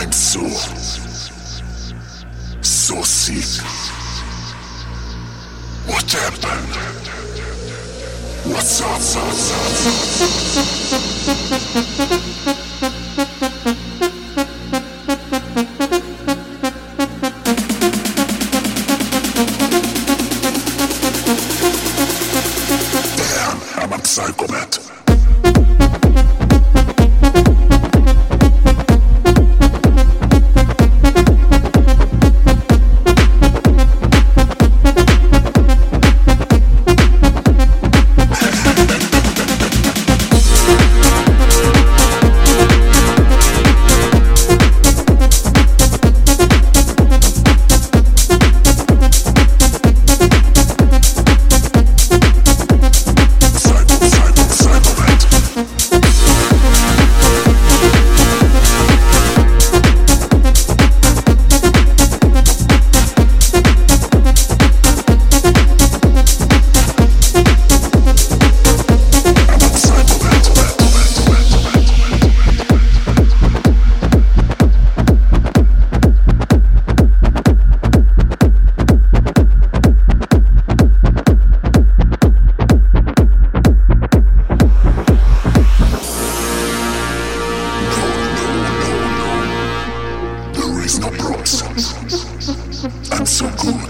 I'm so, so sick. What happened? What's up? What's up? Damn, I'm a psychopath.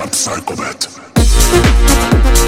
I'm a psychopath.